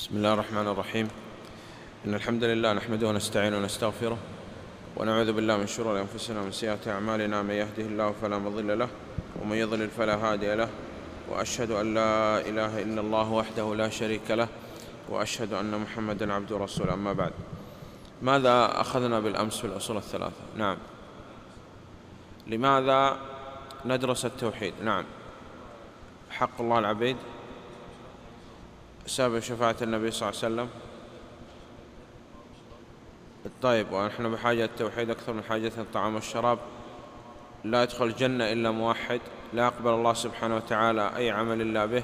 بسم الله الرحمن الرحيم. إن الحمد لله نحمده ونستعينه ونستغفره ونعوذ بالله من شرور أنفسنا ومن سيئات أعمالنا. من يهده الله فلا مضل له ومن يضلل فلا هادي له وأشهد أن لا إله إلا الله وحده لا شريك له وأشهد أن محمدا عبده ورسوله. أما بعد ماذا أخذنا بالأمس في الأصول الثلاثة؟ نعم. لماذا ندرس التوحيد؟ نعم. حق الله العبيد سبب شفاعة النبي صلى الله عليه وسلم. طيب ونحن بحاجة التوحيد أكثر من حاجة الطعام والشراب. لا يدخل الجنة إلا موحد لا يقبل الله سبحانه وتعالى أي عمل إلا به.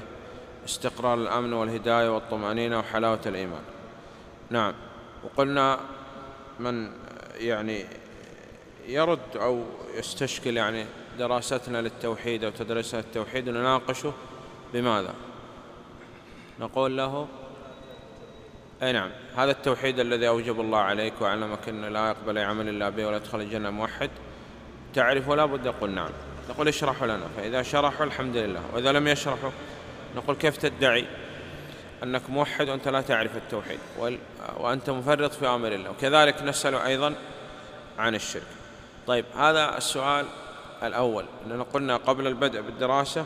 استقرار الأمن والهداية والطمأنينة وحلاوة الإيمان. نعم. وقلنا من يعني يرد أو يستشكل يعني دراستنا للتوحيد أو تدريسنا للتوحيد نناقشه بماذا؟ نقول له أي نعم هذا التوحيد الذي أوجب الله عليك وعلمك أن لا يقبل عمل إلا به ولا يدخل الجنة موحد تعرف ولا بد يقول نعم. نقول اشرحوا لنا فإذا شرحوا الحمد لله وإذا لم يشرحوا نقول كيف تدعي أنك موحد وأنت لا تعرف التوحيد وأنت مفرط في أمر الله وكذلك نسأل أيضا عن الشرك. طيب هذا السؤال الأول أننا قلنا قبل البدء بالدراسة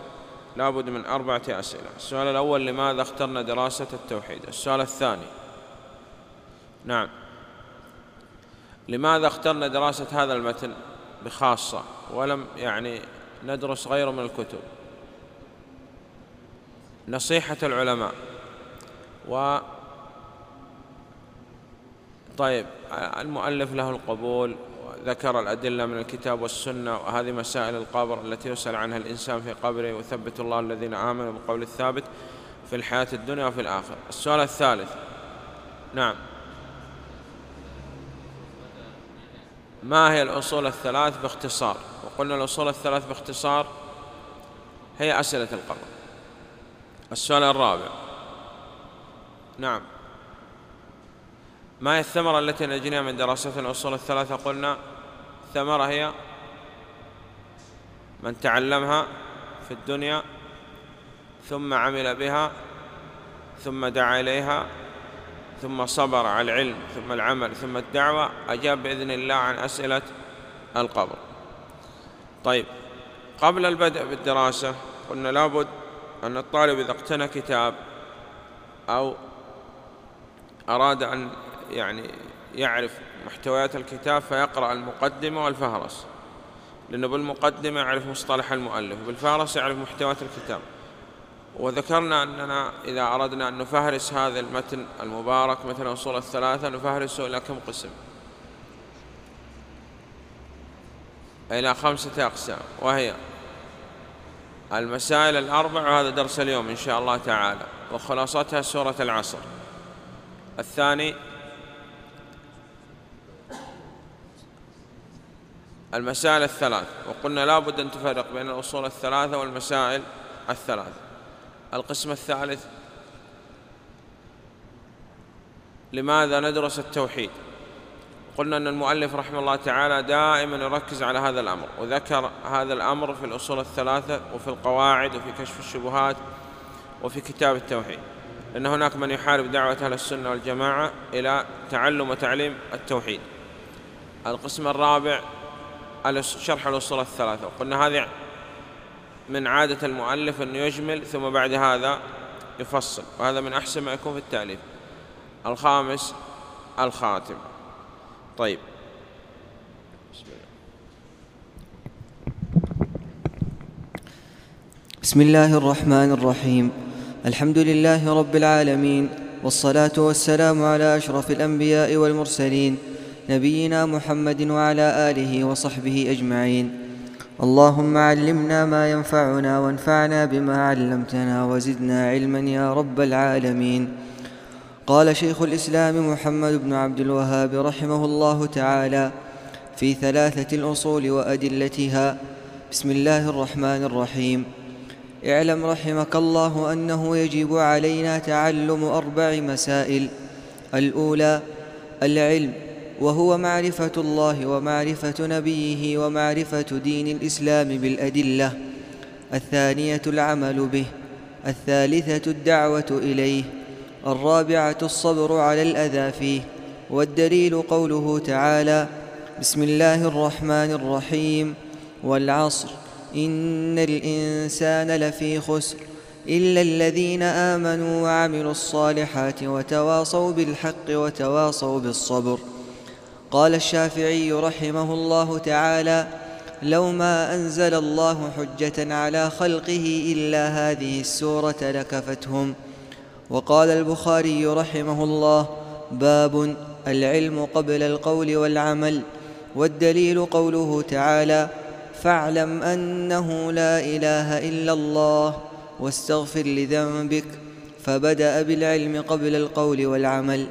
لابد من أربعة أسئلة. السؤال الأول لماذا اخترنا دراسة التوحيد؟ السؤال الثاني نعم لماذا اخترنا دراسة هذا المتن بخاصة ولم يعني ندرس غيره من الكتب؟ نصيحة العلماء. و طيب المؤلف له القبول. ذكر الأدلة من الكتاب والسنة وهذه مسائل القبر التي يسأل عنها الإنسان في قبره وثبت الله الذين آمنوا بالقول الثابت في الحياة الدنيا وفي الآخرة. السؤال الثالث. نعم. ما هي الأصول الثلاث باختصار؟ وقلنا الأصول الثلاث باختصار هي أسئلة القبر. السؤال الرابع. نعم. ما هي الثمرة التي نجنيها من دراسة الأصول الثلاثة؟ قلنا الثمرة هي من تعلمها في الدنيا ثم عمل بها ثم دعا إليها ثم صبر على العلم ثم العمل ثم الدعوة أجاب بإذن الله عن أسئلة القبر. طيب قبل البدء بالدراسة قلنا لابد أن الطالب إذا اقتنى كتاب أو أراد أن يعني يعرف محتويات الكتاب فيقرأ المقدمة والفهرس لأنه بالمقدمة يعرف مصطلح المؤلف وبالفهرس يعرف محتويات الكتاب. وذكرنا أننا إذا أردنا أن نفهرس هذا المتن المبارك مثل أصول الثلاثة نفهرسه إلى كم قسم؟ إلى خمسة أقسام وهي المسائل الأربع وهذا درس اليوم إن شاء الله تعالى وخلاصتها سورة العصر. الثاني المسائل الثلاث وقلنا لا بد أن تفرق بين الأصول الثلاثة والمسائل الثلاث. القسم الثالث لماذا ندرس التوحيد؟ قلنا أن المؤلف رحمه الله تعالى دائما يركز على هذا الأمر وذكر هذا الأمر في الأصول الثلاثة وفي القواعد وفي كشف الشبهات وفي كتاب التوحيد. لأن هناك من يحارب دعوة أهل السنة والجماعة إلى تعلم وتعليم التوحيد. القسم الرابع شرح الأصول الثلاثة. وقلنا هذه من عادة المؤلف أنه يجمل ثم بعد هذا يفصل. وهذا من أحسن ما يكون في التأليف. الخامس الخاتم. طيب. بسم الله بسم الله الرحمن الرحيم. الحمد لله رب العالمين والصلاة والسلام على أشرف الأنبياء والمرسلين نبينا محمد وعلى آله وصحبه أجمعين. اللهم علمنا ما ينفعنا وانفعنا بما علمتنا وزدنا علما يا رب العالمين. قال شيخ الإسلام محمد بن عبد الوهاب رحمه الله تعالى في ثلاثة الأصول وأدلتها بسم الله الرحمن الرحيم. اعلم رحمك الله أنه يجب علينا تعلم أربع مسائل. الأولى العلم. وهو معرفة الله ومعرفة نبيه ومعرفة دين الإسلام بالأدلة. الثانية العمل به. الثالثة الدعوة إليه. الرابعة الصبر على الأذى فيه. والدليل قوله تعالى بسم الله الرحمن الرحيم. والعصر. إن الإنسان لفي خسر. إلا الذين آمنوا وعملوا الصالحات وتواصوا بالحق وتواصوا بالصبر. قال الشافعي رحمه الله تعالى لو ما أنزل الله حجة على خلقه إلا هذه السورة لكفتهم. وقال البخاري رحمه الله باب العلم قبل القول والعمل والدليل قوله تعالى فاعلم أنه لا إله إلا الله واستغفر لذنبك. فبدأ بالعلم قبل القول والعمل.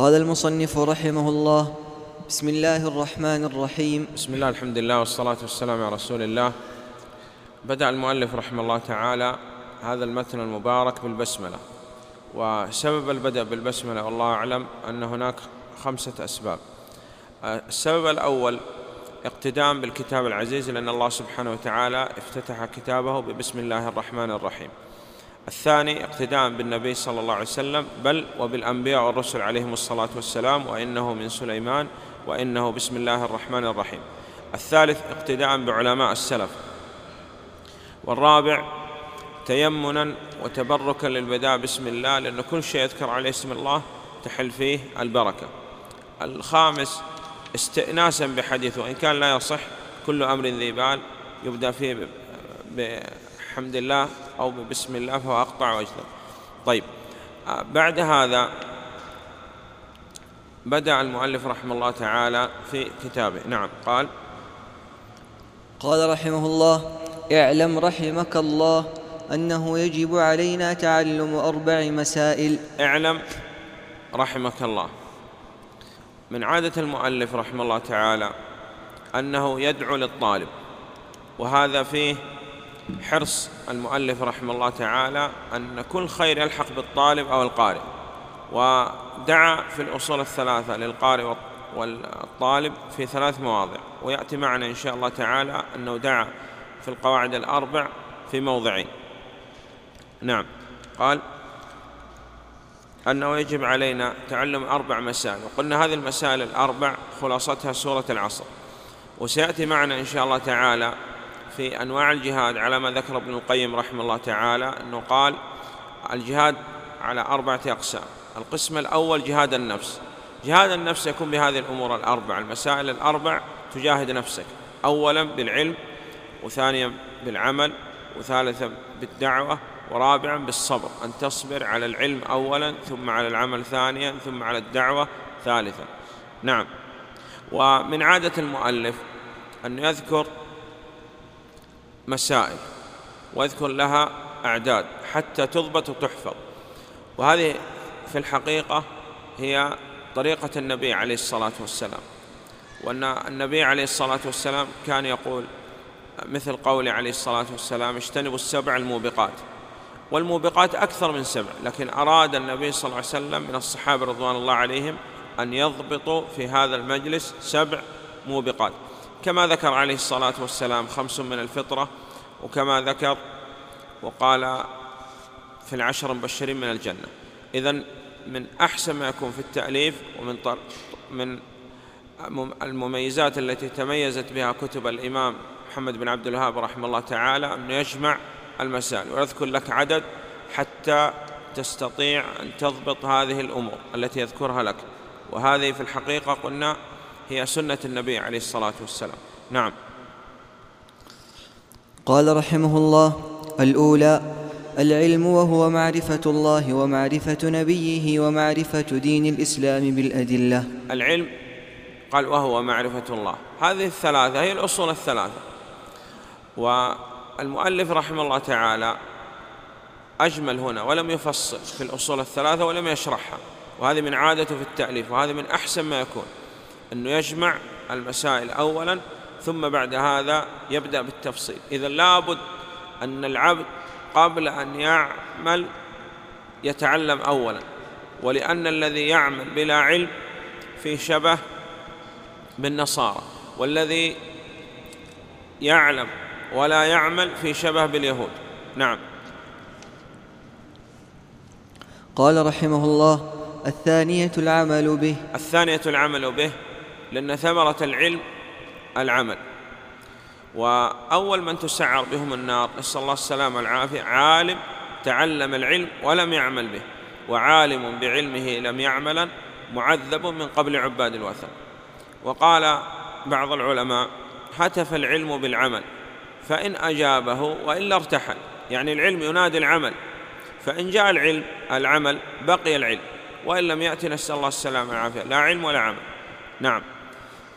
قال المصنف رحمه الله بسم الله الرحمن الرحيم. بسم الله الحمد لله والصلاة والسلام على رسول الله. بدأ المؤلف رحمه الله تعالى هذا المتن المبارك بالبسملة. وسبب البدء بالبسملة والله أعلم أن هناك خمسة أسباب. السبب الأول اقتدام بالكتاب العزيز لأن الله سبحانه وتعالى افتتح كتابه ببسم الله الرحمن الرحيم. الثاني اقتداء بالنبي صلى الله عليه وسلم بل وبالأنبياء والرسل عليهم الصلاة والسلام وإنه من سليمان وإنه بسم الله الرحمن الرحيم. الثالث اقتداء بعلماء السلف. والرابع تيمنا وتبركا للبداء بسم الله لأن كل شيء يذكر عليه اسم الله تحل فيه البركة. الخامس استئناسا بحديث وإن كان لا يصح كل أمر ذي بال يبدأ فيه بحمد الله أو بسم الله فهو أقطع وأجدر طيب بعد هذا بدأ المؤلف رحمه الله تعالى في كتابه. نعم قال قال رحمه الله اعلم رحمك الله أنه يجب علينا تعلم أربع مسائل. اعلم رحمك الله. من عادة المؤلف رحمه الله تعالى أنه يدعو للطالب وهذا فيه حرص المؤلف رحمه الله تعالى أن كل خير يلحق بالطالب أو القارئ ودعا في الأصول الثلاثة للقارئ والطالب في ثلاث مواضع ويأتي معنا إن شاء الله تعالى أنه دعا في القواعد الأربع في موضعين. نعم. قال أنه يجب علينا تعلم أربع مسائل وقلنا هذه المسائل الأربع خلاصتها سورة العصر. وسيأتي معنا إن شاء الله تعالى في أنواع الجهاد على ما ذكر ابن القيم رحمه الله تعالى أنه قال الجهاد على أربعة أقسام. القسم الأول جهاد النفس. جهاد النفس يكون بهذه الأمور الأربع. المسائل الأربع تجاهد نفسك. أولا بالعلم وثانيا بالعمل وثالثا بالدعوة ورابعا بالصبر. أن تصبر على العلم أولا ثم على العمل ثانيا ثم على الدعوة ثالثا. نعم. ومن عادة المؤلف أن يذكر مسائل ويذكر لها أعداد حتى تضبط وتحفظ. وهذه في الحقيقة هي طريقة النبي عليه الصلاة والسلام. وأن النبي عليه الصلاة والسلام كان يقول مثل قوله عليه الصلاة والسلام اجتنبوا السبع الموبقات. والموبقات أكثر من سبع لكن أراد النبي صلى الله عليه وسلم من الصحابة رضوان الله عليهم أن يضبطوا في هذا المجلس سبع موبقات. كما ذكر عليه الصلاة والسلام خمس من الفطرة وكما ذكر وقال في العشر المبشرين من الجنة. إذا من أحسن ما يكون في التأليف ومن من المميزات التي تميزت بها كتب الإمام محمد بن عبد الوهاب رحمه الله تعالى أنه يجمع المسائل. ويذكر لك عدد حتى تستطيع أن تضبط هذه الأمور التي يذكرها لك. وهذه في الحقيقة قلنا هي سنة النبي عليه الصلاة والسلام. نعم. قال رحمه الله الأولى العلم وهو معرفة الله ومعرفة نبيه ومعرفة دين الإسلام بالأدلة. العلم قال وهو معرفة الله. هذه الثلاثة هي الأصول الثلاثة. والمؤلف رحمه الله تعالى أجمل هنا ولم يفصل في الأصول الثلاثة ولم يشرحها. وهذه من عادته في التأليف وهذه من أحسن ما يكون. أنه يجمع المسائل أولا ثم بعد هذا يبدأ بالتفصيل. إذا لابد أن العبد قبل أن يعمل يتعلم أولا ولأن الذي يعمل بلا علم في شبه بالنصارى والذي يعلم ولا يعمل في شبه باليهود. نعم. قال رحمه الله الثانية العمل به. الثانية العمل به لأن ثمرة العلم العمل. وأول من تسعر بهم النار نسأل الله السلامة والعافية عالم تعلم العلم ولم يعمل به وعالم بعلمه لم يعملا معذب من قبل عباد الوثن. وقال بعض العلماء هتف العلم بالعمل فإن أجابه وإلا ارتحل. يعني العلم ينادي العمل فإن جاء العلم العمل بقي العلم وإن لم يأتي نسأل الله السلامة والعافية. لا علم ولا عمل. نعم.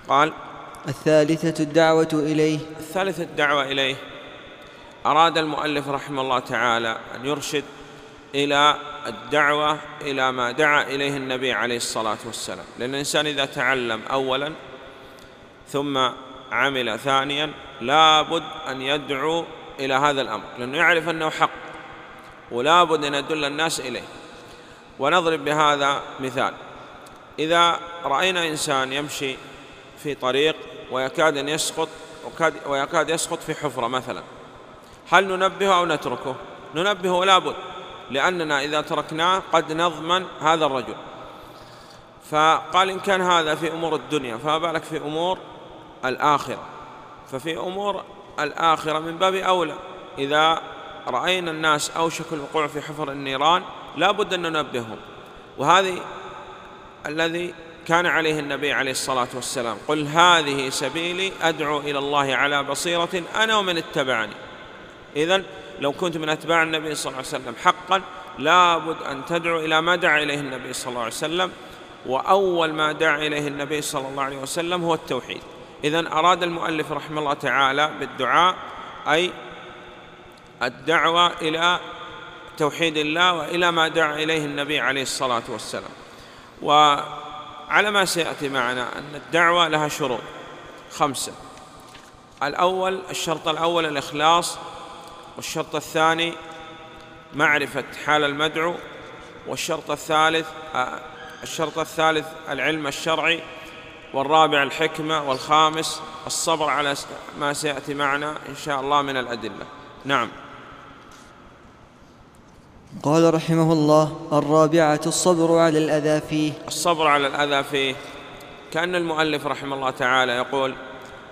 قال الثالثة الدعوة إليه. الثالثة الدعوة إليه. أراد المؤلف رحمه الله تعالى أن يرشد إلى الدعوة إلى ما دعا إليه النبي عليه الصلاة والسلام. لأن الإنسان إذا تعلم أولا ثم عمل ثانيا لابد أن يدعو إلى هذا الأمر. لأنه يعرف أنه حق ولابد أن يدل الناس إليه. ونضرب بهذا مثال. إذا رأينا إنسان يمشي في طريق ويكاد أن يسقط ويكاد يسقط في حفرة مثلا. هل ننبهه أو نتركه؟ ننبهه لابد لأننا إذا تركناه قد نضمن هذا الرجل. فقال إن كان هذا في أمور الدنيا فما بالك في أمور الآخرة؟ ففي أمور الآخرة من باب أولى. إذا رأينا الناس أوشك الوقوع في حفر النيران لا بد أن ننبههم. وهذه الذي كان عليه النبي عليه الصلاة والسلام قل هذه سبيلي أدعو إلى الله على بصيرة أنا ومن اتبعني. إذن لو كنت من أتباع النبي صلى الله عليه وسلم حقا لابد أن تدعو إلى ما دعا إليه النبي صلى الله عليه وسلم وأول ما دعا إليه النبي صلى الله عليه وسلم هو التوحيد. إذن أراد المؤلف رحمه الله تعالى بالدعاء أي الدعوة إلى توحيد الله وإلى ما دعا إليه النبي عليه الصلاة والسلام. وعلى ما سيأتي معنا أن الدعوة لها شروط. خمسة. الأول الشرط الأول الإخلاص والشرط الثاني معرفة حال المدعو والشرط الثالث الشرط الثالث العلم الشرعي والرابع الحكمة والخامس الصبر على ما سيأتي معنا إن شاء الله من الأدلة. نعم. قال رحمه الله الرابعة الصبر على الأذى فيه. الصبر على الأذى فيه. كأن المؤلف رحمه الله تعالى يقول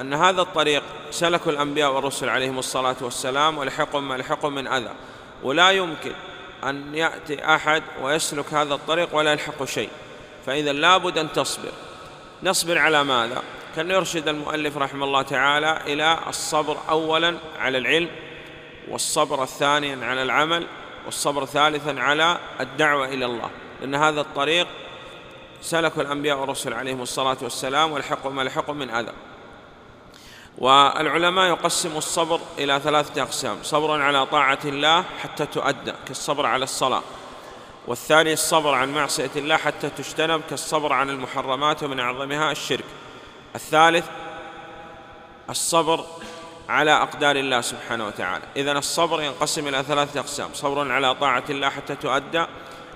أن هذا الطريق سلك الأنبياء والرسل عليهم الصلاة والسلام ولحقهم ما لحقهم من أذى. ولا يمكن أن يأتي أحد ويسلك هذا الطريق ولا يلحق شيء. فإذا لابد أن تصبر. نصبر على ماذا؟ كأن يرشد المؤلف رحمه الله تعالى إلى الصبر أولا على العلم والصبر الثانيا على العمل والصبر ثالثا على الدعوة إلى الله. لأن هذا الطريق سلك الأنبياء والرسل عليهم الصلاة والسلام والحق ما لحق من أذى والعلماء يقسموا الصبر إلى ثلاثة أقسام صبر على طاعة الله حتى تؤدى كالصبر على الصلاة. والثاني الصبر عن معصية الله حتى تجتنب كالصبر عن المحرمات ومن أعظمها الشرك. الثالث الصبر على أقدار الله سبحانه وتعالى. إذن الصبر ينقسم إلى ثلاثة أقسام. صبر على طاعة الله حتى تؤدى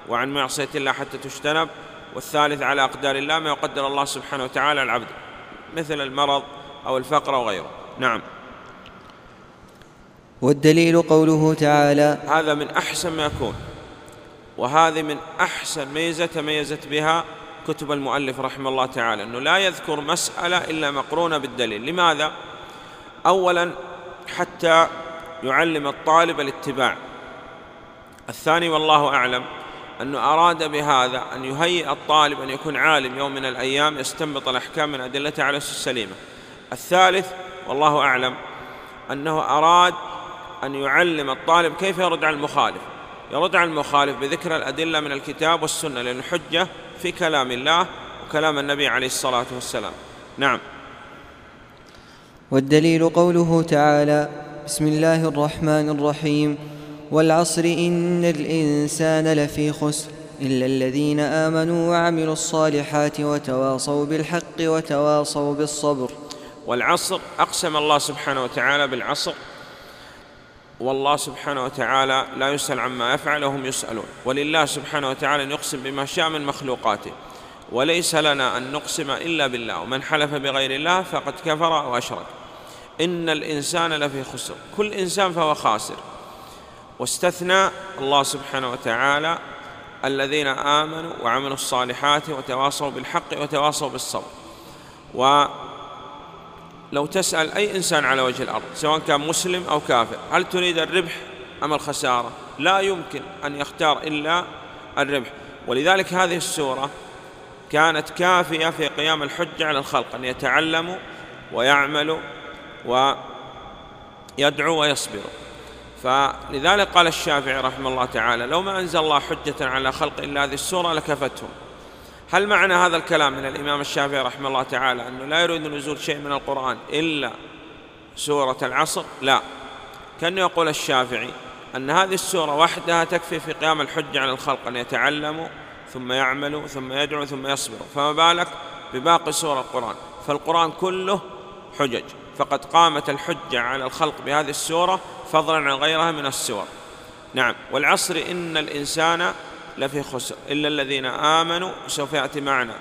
وعن معصية الله حتى تجتنب والثالث على أقدار الله ما يقدر الله سبحانه وتعالى العبد مثل المرض أو الفقر وغيره نعم. والدليل قوله تعالى هذا من أحسن ما يكون وهذه من أحسن ميزة تميزت بها كتب المؤلف رحمه الله تعالى أنه لا يذكر مسألة إلا مقرونة بالدليل. لماذا؟ أولا حتى يعلم الطالب الاتباع. الثاني والله أعلم أنه أراد بهذا أن يهيئ الطالب أن يكون عالم يوم من الأيام يستنبط الأحكام من أدلتها على السليمة الثالث والله أعلم أنه أراد أن يعلم الطالب كيف يرد على المخالف. يرد على المخالف بذكر الأدلة من الكتاب والسنة لأن الحجة في كلام الله وكلام النبي عليه الصلاة والسلام. نعم. والدليل قوله تعالى بسم الله الرحمن الرحيم. والعصر إن الإنسان لفي خسر إلا الذين آمنوا وعملوا الصالحات وتواصوا بالحق وتواصوا بالصبر. والعصر أقسم الله سبحانه وتعالى بالعصر. والله سبحانه وتعالى لا يسأل عما يفعل وهم يسألون. ولله سبحانه وتعالى أن يقسم بما شاء من مخلوقاته. وليس لنا أن نقسم إلا بالله ومن حلف بغير الله فقد كفر أو أشرك إن الإنسان لفي خسر. كل إنسان فهو خاسر. واستثنى الله سبحانه وتعالى الذين آمنوا وعملوا الصالحات وتواصوا بالحق وتواصوا بالصبر. ولو تسأل أي إنسان على وجه الأرض سواء كان مسلم أو كافر هل تريد الربح أم الخسارة؟ لا يمكن أن يختار إلا الربح. ولذلك هذه السورة كانت كافية في قيام الحجة على الخلق أن يتعلموا ويعملوا ويدعوا ويصبروا فلذلك قال الشافعي رحمه الله تعالى لو ما أنزل الله حجة على خلق إلا هذه السورة لكفتهم. هل معنى هذا الكلام من الإمام الشافعي رحمه الله تعالى؟ أنه لا يريد نزول شيء من القرآن إلا سورة العصر؟ لا. كان يقول الشافعي أن هذه السورة وحدها تكفي في قيام الحجة على الخلق أن يتعلموا ثم يعملوا ثم يدعوا ثم يصبروا فما بالك بباقي سور القرآن؟ فالقرآن كله حجج. فقد قامت الحجة على الخلق بهذه السورة فضلا عن غيرها من السور. نعم. والعصر إن الإنسان لفي خسر. إلا الذين آمنوا سوف يأتي معنا.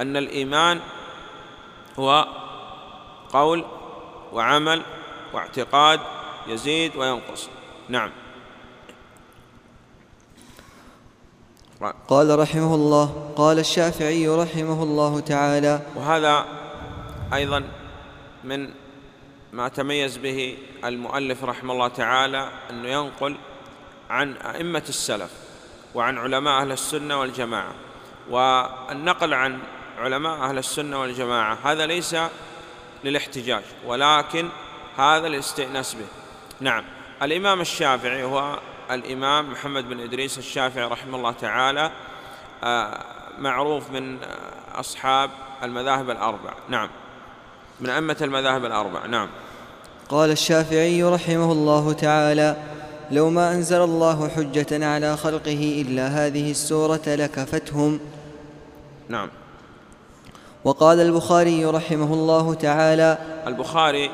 أن الإيمان هو قول وعمل واعتقاد يزيد وينقص. نعم. قال رحمه الله قال الشافعي رحمه الله تعالى وهذا أيضا من ما تميز به المؤلف رحمه الله تعالى أنه ينقل عن أئمة السلف وعن علماء أهل السنة والجماعة والنقل عن علماء أهل السنة والجماعة هذا ليس للاحتجاج ولكن هذا للاستئناس به. نعم الإمام الشافعي هو الإمام محمد بن إدريس الشافعي رحمه الله تعالى آه، معروف من أصحاب المذاهب الأربع. نعم. من أئمة المذاهب الأربع. نعم. قال الشافعي رحمه الله تعالى لو ما أنزل الله حجة على خلقه إلا هذه السورة لكفتهم. نعم. وقال البخاري رحمه الله تعالى البخاري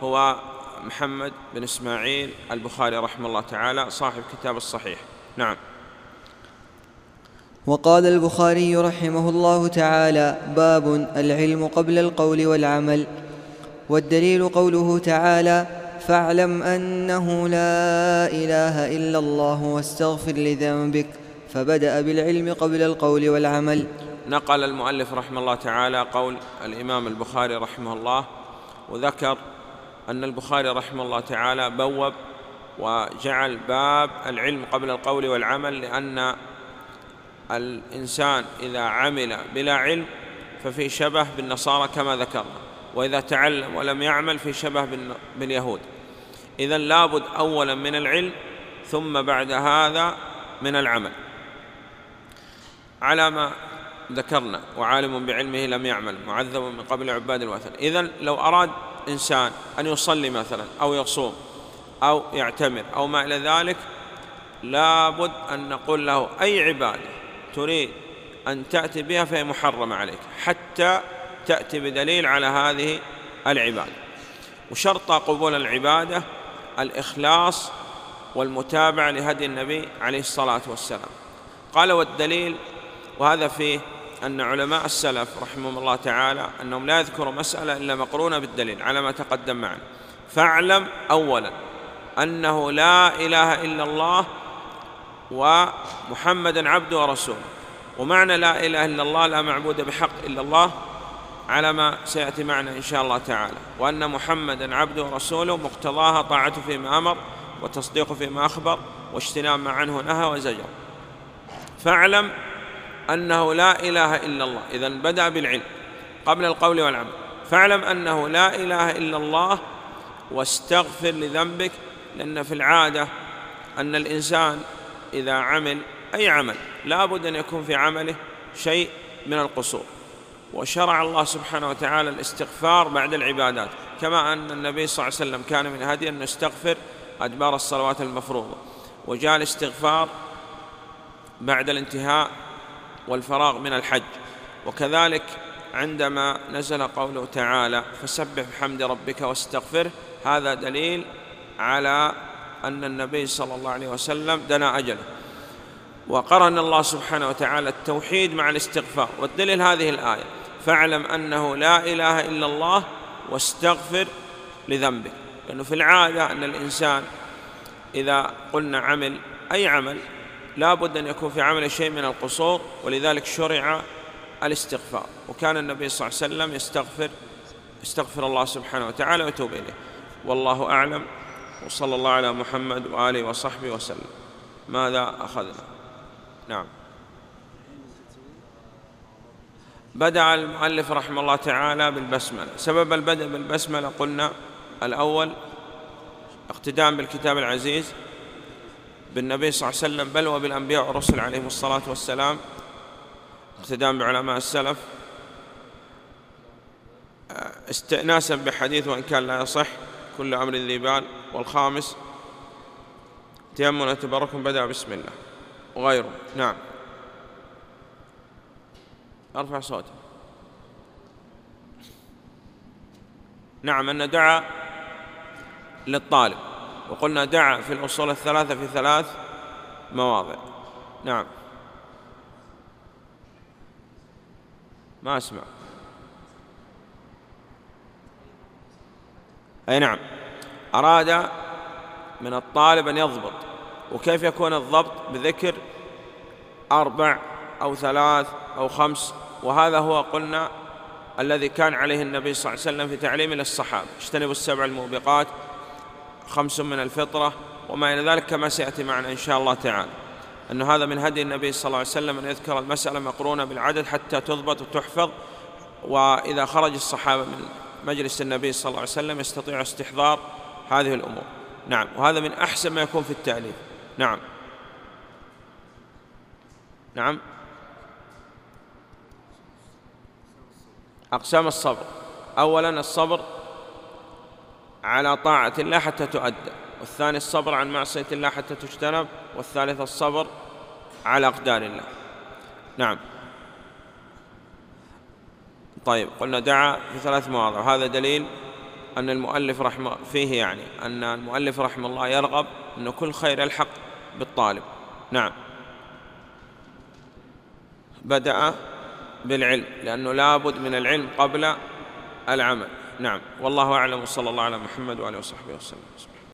هو محمد بن إسماعيل البخاري رحمه الله تعالى صاحب كتاب الصحيح. نعم. وقال البخاري رحمه الله تعالى باب العلم قبل القول والعمل. والدليل قوله تعالى فاعلم أنه لا إله إلا الله واستغفر لذنبك. فبدأ بالعلم قبل القول والعمل. نقل المؤلف رحمه الله تعالى قول الإمام البخاري رحمه الله وذكر أن البخاري رحمه الله تعالى بوب وجعل باب العلم قبل القول والعمل لأن الإنسان إذا عمل بلا علم ففي شبه بالنصارى كما ذكرنا وإذا تعلم ولم يعمل في شبه باليهود. إذا لابد أولا من العلم ثم بعد هذا من العمل. على ما ذكرنا وعالم بعلمه لم يعمل معذب من قبل عباد الوثن. إذا لو أراد إنسان أن يصلي مثلا أو يصوم أو يعتمر أو ما إلى ذلك لابد أن نقول له أي عبادة تريد أن تأتي بها فهي محرمة عليك حتى تأتي بدليل على هذه العبادة. وشرط قبول العبادة الإخلاص والمتابعة لهدي النبي عليه الصلاة والسلام. قال والدليل وهذا فيه أن علماء السلف رحمهم الله تعالى أنهم لا يذكروا مسألة إلا مقرونة بالدليل على ما تقدم معنا. فاعلم أولا أنه لا إله إلا الله ومحمدا عبده ورسوله. ومعنى لا إله إلا الله لا معبود بحق إلا الله على ما سيأتي معنا إن شاء الله تعالى. وأن محمدا عبده ورسوله مقتضاها طاعته فيما أمر وتصديقه فيما أخبر واجتناب ما عنه نهى وزجر. فاعلم أنه لا إله إلا الله. إذا بدأ بالعلم قبل القول والعمل. فاعلم أنه لا إله إلا الله واستغفر لذنبك لأن في العادة أن الإنسان إذا عمل أي عمل لا بد أن يكون في عمله شيء من القصور. وشرع الله سبحانه وتعالى الاستغفار بعد العبادات. كما أن النبي صلى الله عليه وسلم كان من هدي أن يستغفر أدبار الصلوات المفروضة. وجاء الاستغفار بعد الانتهاء والفراغ من الحج. وكذلك عندما نزل قوله تعالى فسبح بحمد ربك واستغفره هذا دليل على أن النبي صلى الله عليه وسلم دنا أجله. وقرن الله سبحانه وتعالى التوحيد مع الاستغفار. والدليل هذه الآية فاعلم أنه لا إله إلا الله واستغفر لذنبه لأنه في العادة أن الإنسان إذا قلنا عمل أي عمل لا بد أن يكون في عمل شيء من القصور ولذلك شرع الاستغفار. وكان النبي صلى الله عليه وسلم يستغفر يستغفر الله سبحانه وتعالى ويتوب إليه. والله أعلم. وصلى الله على محمد وآله وصحبه وسلم. ماذا أخذنا؟ نعم. بدأ المؤلف رحمه الله تعالى بالبسملة. سبب البدء بالبسملة قلنا الأول اقتداء بالكتاب العزيز. بالنبي صلى الله عليه وسلم بل وبالأنبياء والرسل عليهم الصلاة والسلام اقتداء بعلماء السلف استئناسا بحديث وإن كان لا يصح كل أمر ذي بال. والخامس تيمم وتبرك بدأ بسم الله وغيره. نعم. أرفع صوتك. نعم أن دعا للطالب. وقلنا دعا في الأصول الثلاثة في ثلاث مواضع. نعم. ما أسمع. أي نعم. أراد من الطالب أن يضبط. وكيف يكون الضبط بذكر أربع أو ثلاث أو خمس؟ وهذا هو قلنا الذي كان عليه النبي صلى الله عليه وسلم في تعليمه للصحابة. اجتنبوا السبع الموبقات. خمس من الفطرة وما إلى ذلك كما سيأتي معنا إن شاء الله تعالى. أن هذا من هدي النبي صلى الله عليه وسلم أن يذكر المسألة مقرونة بالعدد حتى تضبط وتحفظ وإذا خرج الصحابة من مجلس النبي صلى الله عليه وسلم يستطيع استحضار هذه الأمور. نعم وهذا من أحسن ما يكون في التأليف نعم. نعم. أقسام الصبر. أولا الصبر على طاعة الله حتى تؤدى. والثاني الصبر عن معصية الله حتى تجتنب. والثالث الصبر على أقدار الله. نعم. طيب قلنا دعا في ثلاث مواضع. هذا دليل أن المؤلف رحمه فيه يعني أن المؤلف رحمه الله يرغب أن كل خير يلحق بالطالب. نعم. بدأ بالعلم لأنه لابد من العلم قبل العمل. نعم. والله أعلم وصلى الله على محمد وآله وصحبه وسلم.